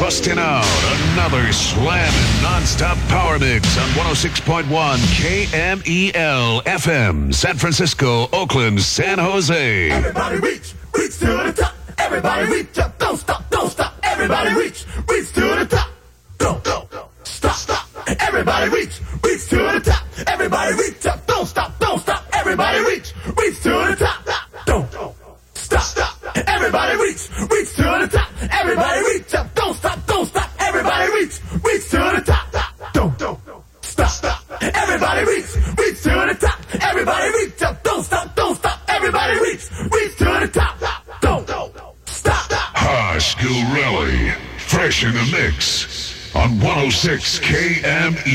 Busting out another slamming non-stop power mix on 106.1 KMEL FM, San Francisco, Oakland, San Jose. Everybody reach, reach to the top. Everybody reach up, don't stop, don't stop. Everybody reach, reach to the top. Don't, go, stop, stop. Everybody reach, reach to the top. Everybody reach up, don't stop, don't stop. Everybody reach, reach to the top. Don't, don't stop, stop. Everybody reach, reach to the top. Everybody reach up. Everybody reach up. Don't stop. Don't stop. Everybody reach. Reach to the top. Don't stop. High school rally, Fresh in the mix on 106 KMEL.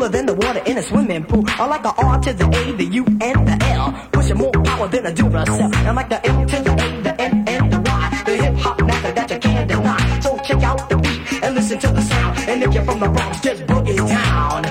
Cooler than the water in a swimming pool. I like the R to the A, the U, and the L. Pushing more power than a Duracell. I'm like the M to the A, the N, and the Y. The hip hop method that you can't deny. So check out the beat and listen to the sound. And if you're from the Bronx, just boogie down.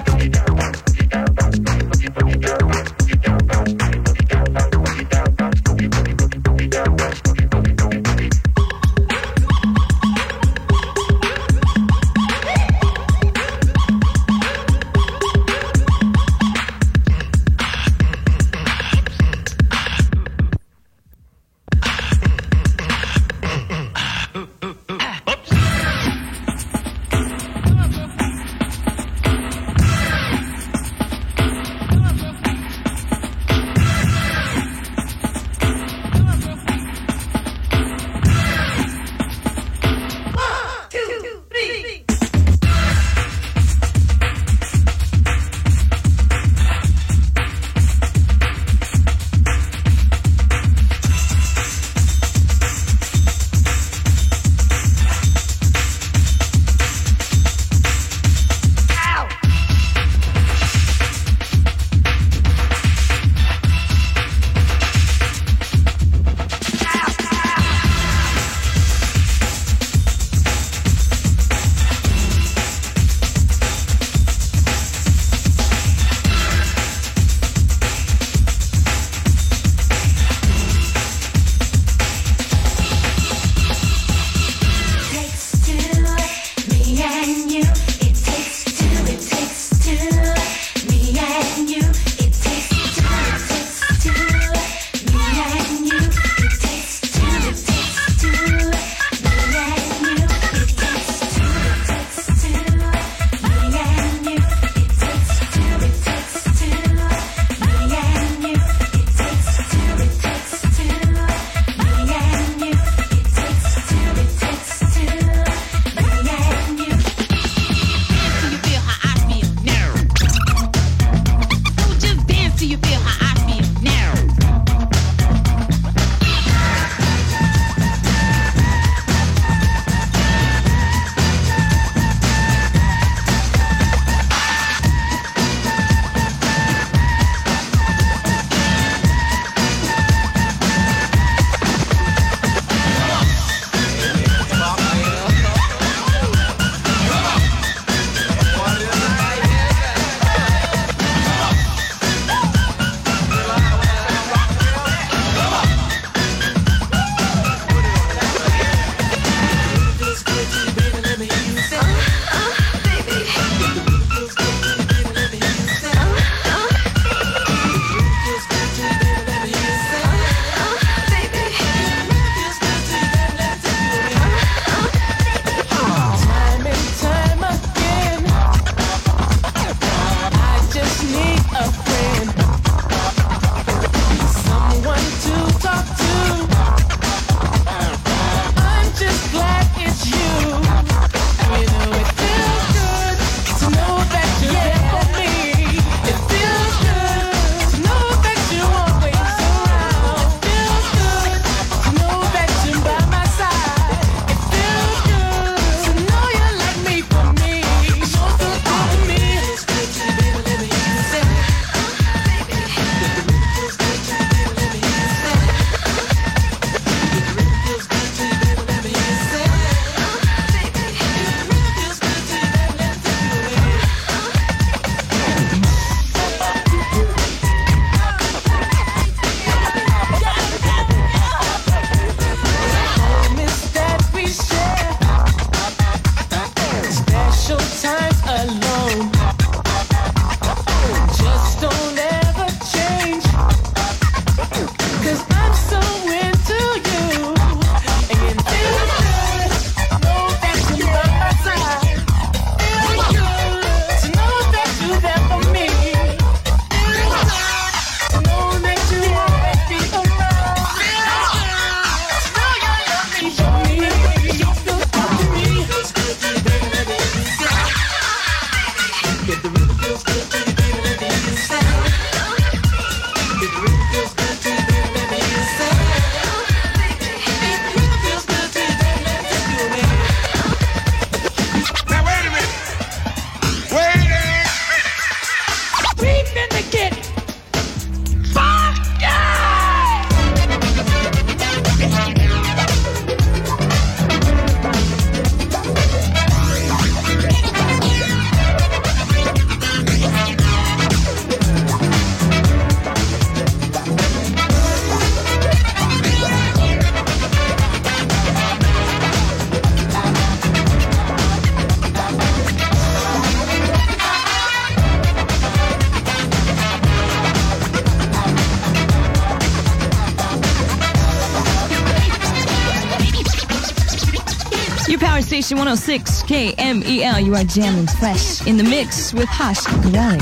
Station 106 KMEL. You are jamming fresh in the mix with Hosh Gureli.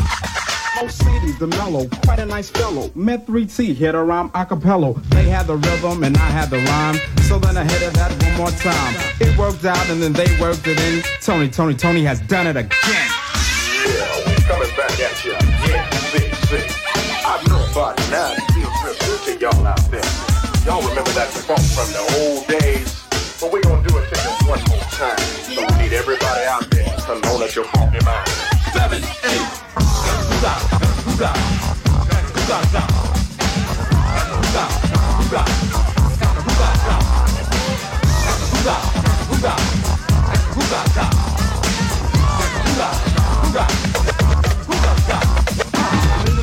Mercedes, the mellow, quite a nice fellow. Met 3T, hit a rhyme a cappella. They had the rhythm and I had the rhyme. So then I hit it that one more time. It worked out and then they worked it in. Tony, Tony, Tony has done it again. Yeah, we coming back at ya. Yeah, big see. I know about it now. It feels real good to y'all out there. Y'all remember that funk from the old days? But we gonna time. So we need everybody out there to loan us your funky mind. Seven, eight, stop, stop, stop, stop.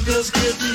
Let's get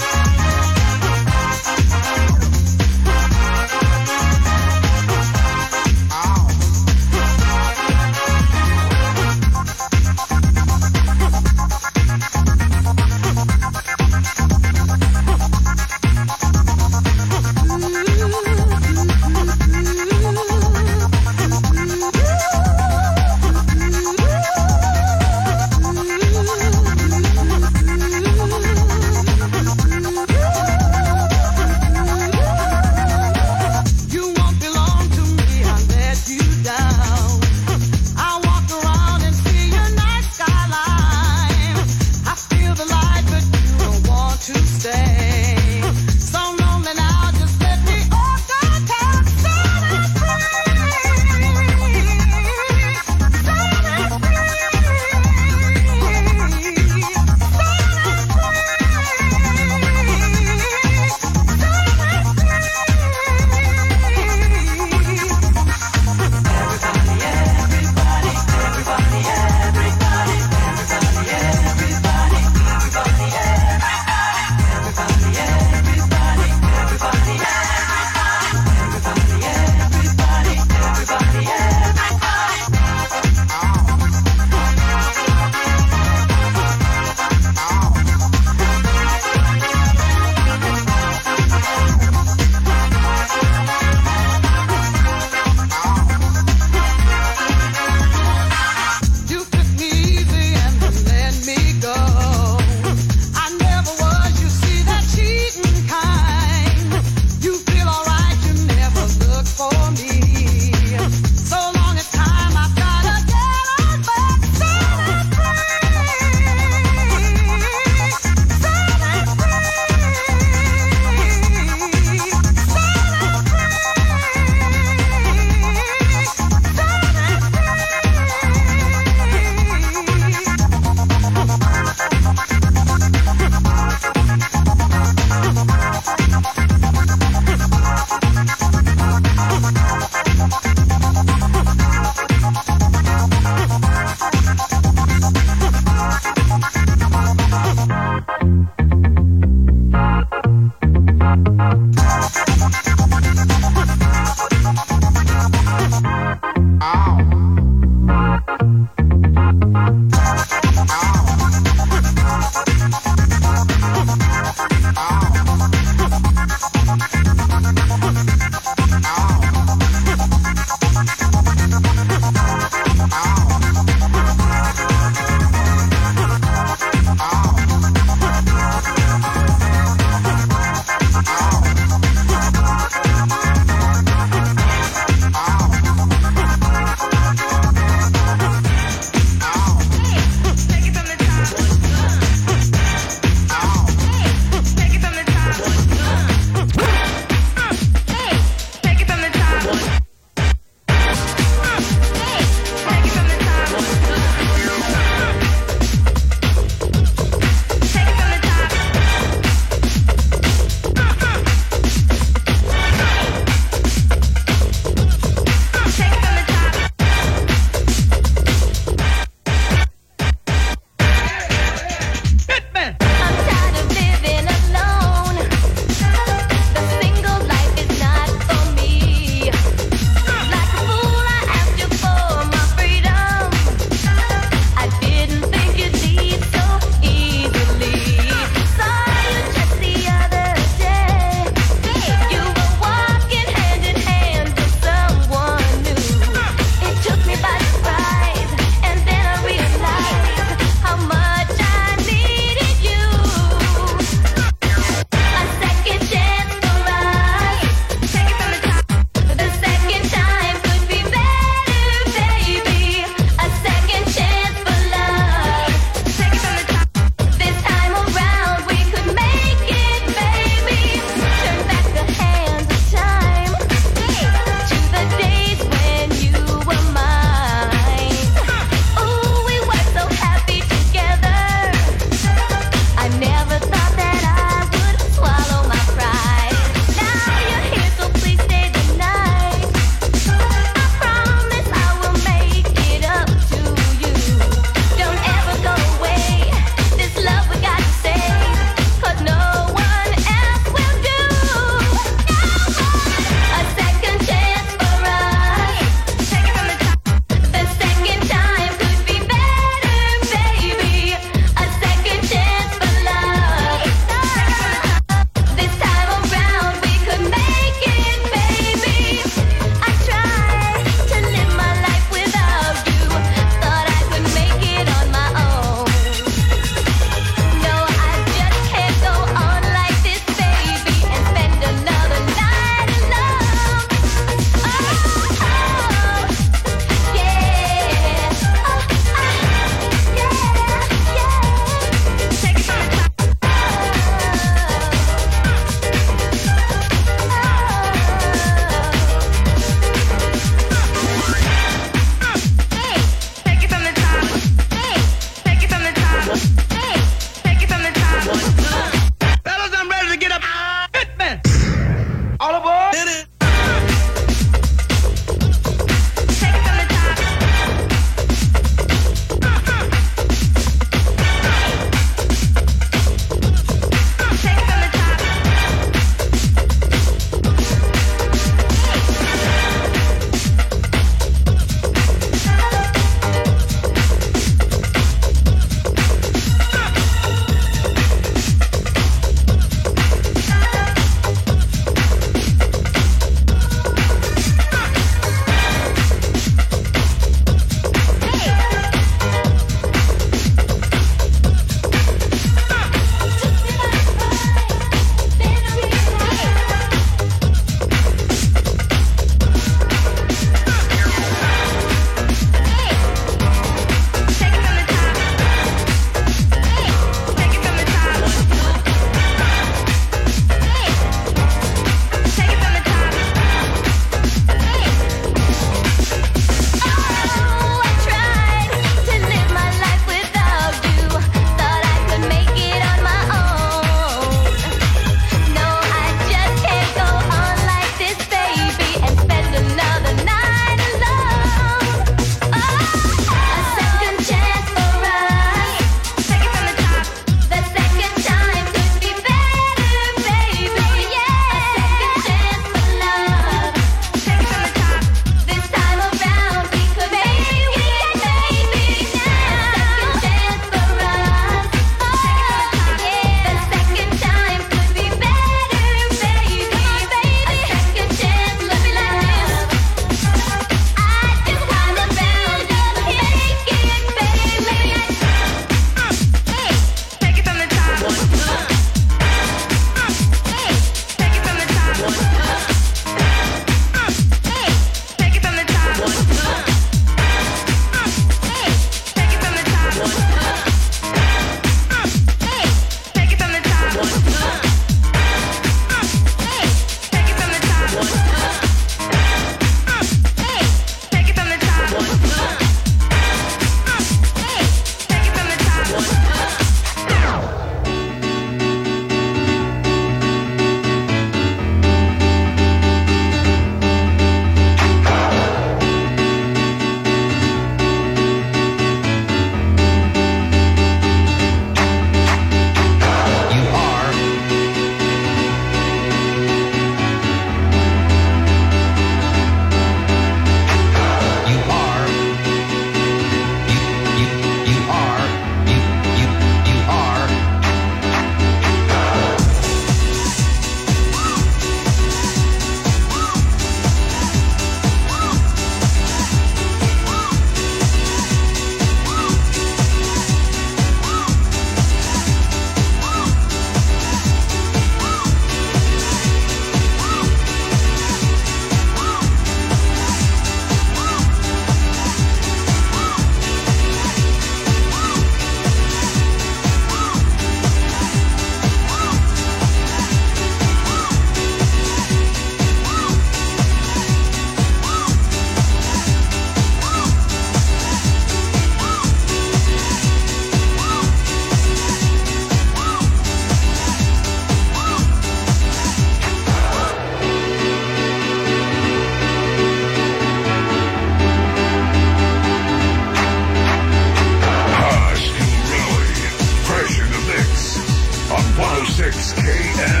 Six km.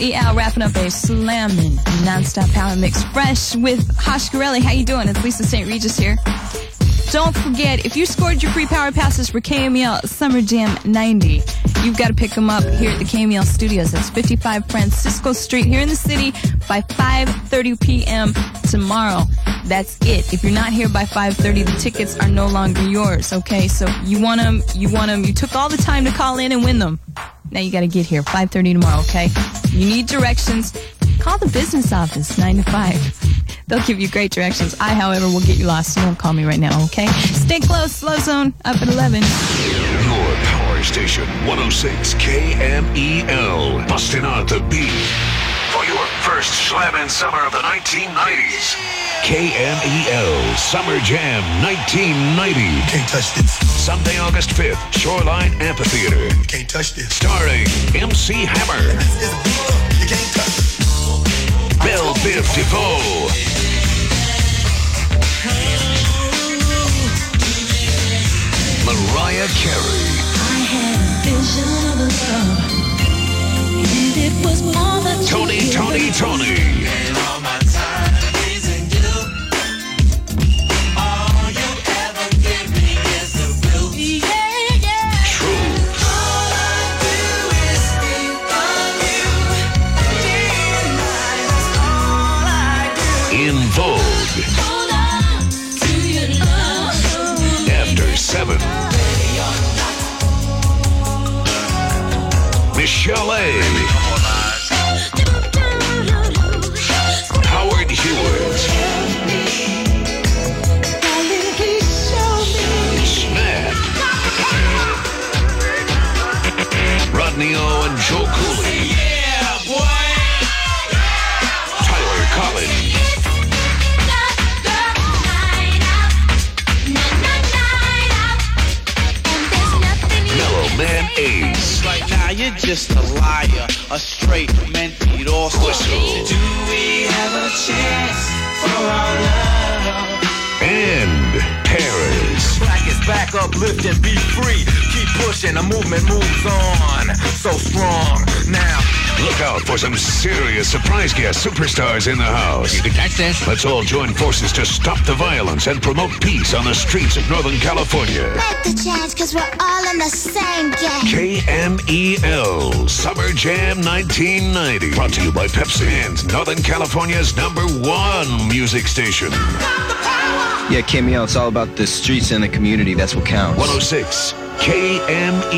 KMEL E wrapping up a slamming nonstop power mix fresh with Hosh. How you doing? It's Lisa St. Regis here. Don't forget, if you scored your free power passes for KMEL Summer Jam 90, you've got to pick them up here at the KMEL studios. That's 55 Francisco Street here in the city by 5.30 p.m. tomorrow. That's it. If you're not here by 5.30, the tickets are no longer yours, okay? So you want them, you want them, you took all the time to call in and win them. Now you got to get here 5:30 tomorrow, okay? You need directions. Call the business office 9 to 5. They'll give you great directions. I, however, will get you lost. So don't call me right now, okay? Stay close. Slow zone up at 11. Your power station 106 KMEL. Busting out the beat first slamming summer of the 1990s. KMEL Summer Jam 1990. Can't touch this. Sunday, August 5th, Shoreline Amphitheater. Can't touch this. Starring MC Hammer, It's a. You can't touch it. Bell Biv DeVoe, Mariah Carey, Tony, Toni, Toné. Truth. En Vogue. After Seven. Michel'le just a liar, a straight mented or Whistle. Back, and be free. Keep pushing, the movement moves on. So strong. Now, Look out for some serious surprise guest superstars in the house. You can catch this. Let's all join forces to stop the violence and promote peace on the streets of Northern California. Make the chance, cause we're all in the same game. KMEL Summer Jam 1990. Brought to you by Pepsi and Northern California's number one music station. Got the power, Yeah, KMEL, it's all about the streets and the community. That's what counts. 106 KMEL.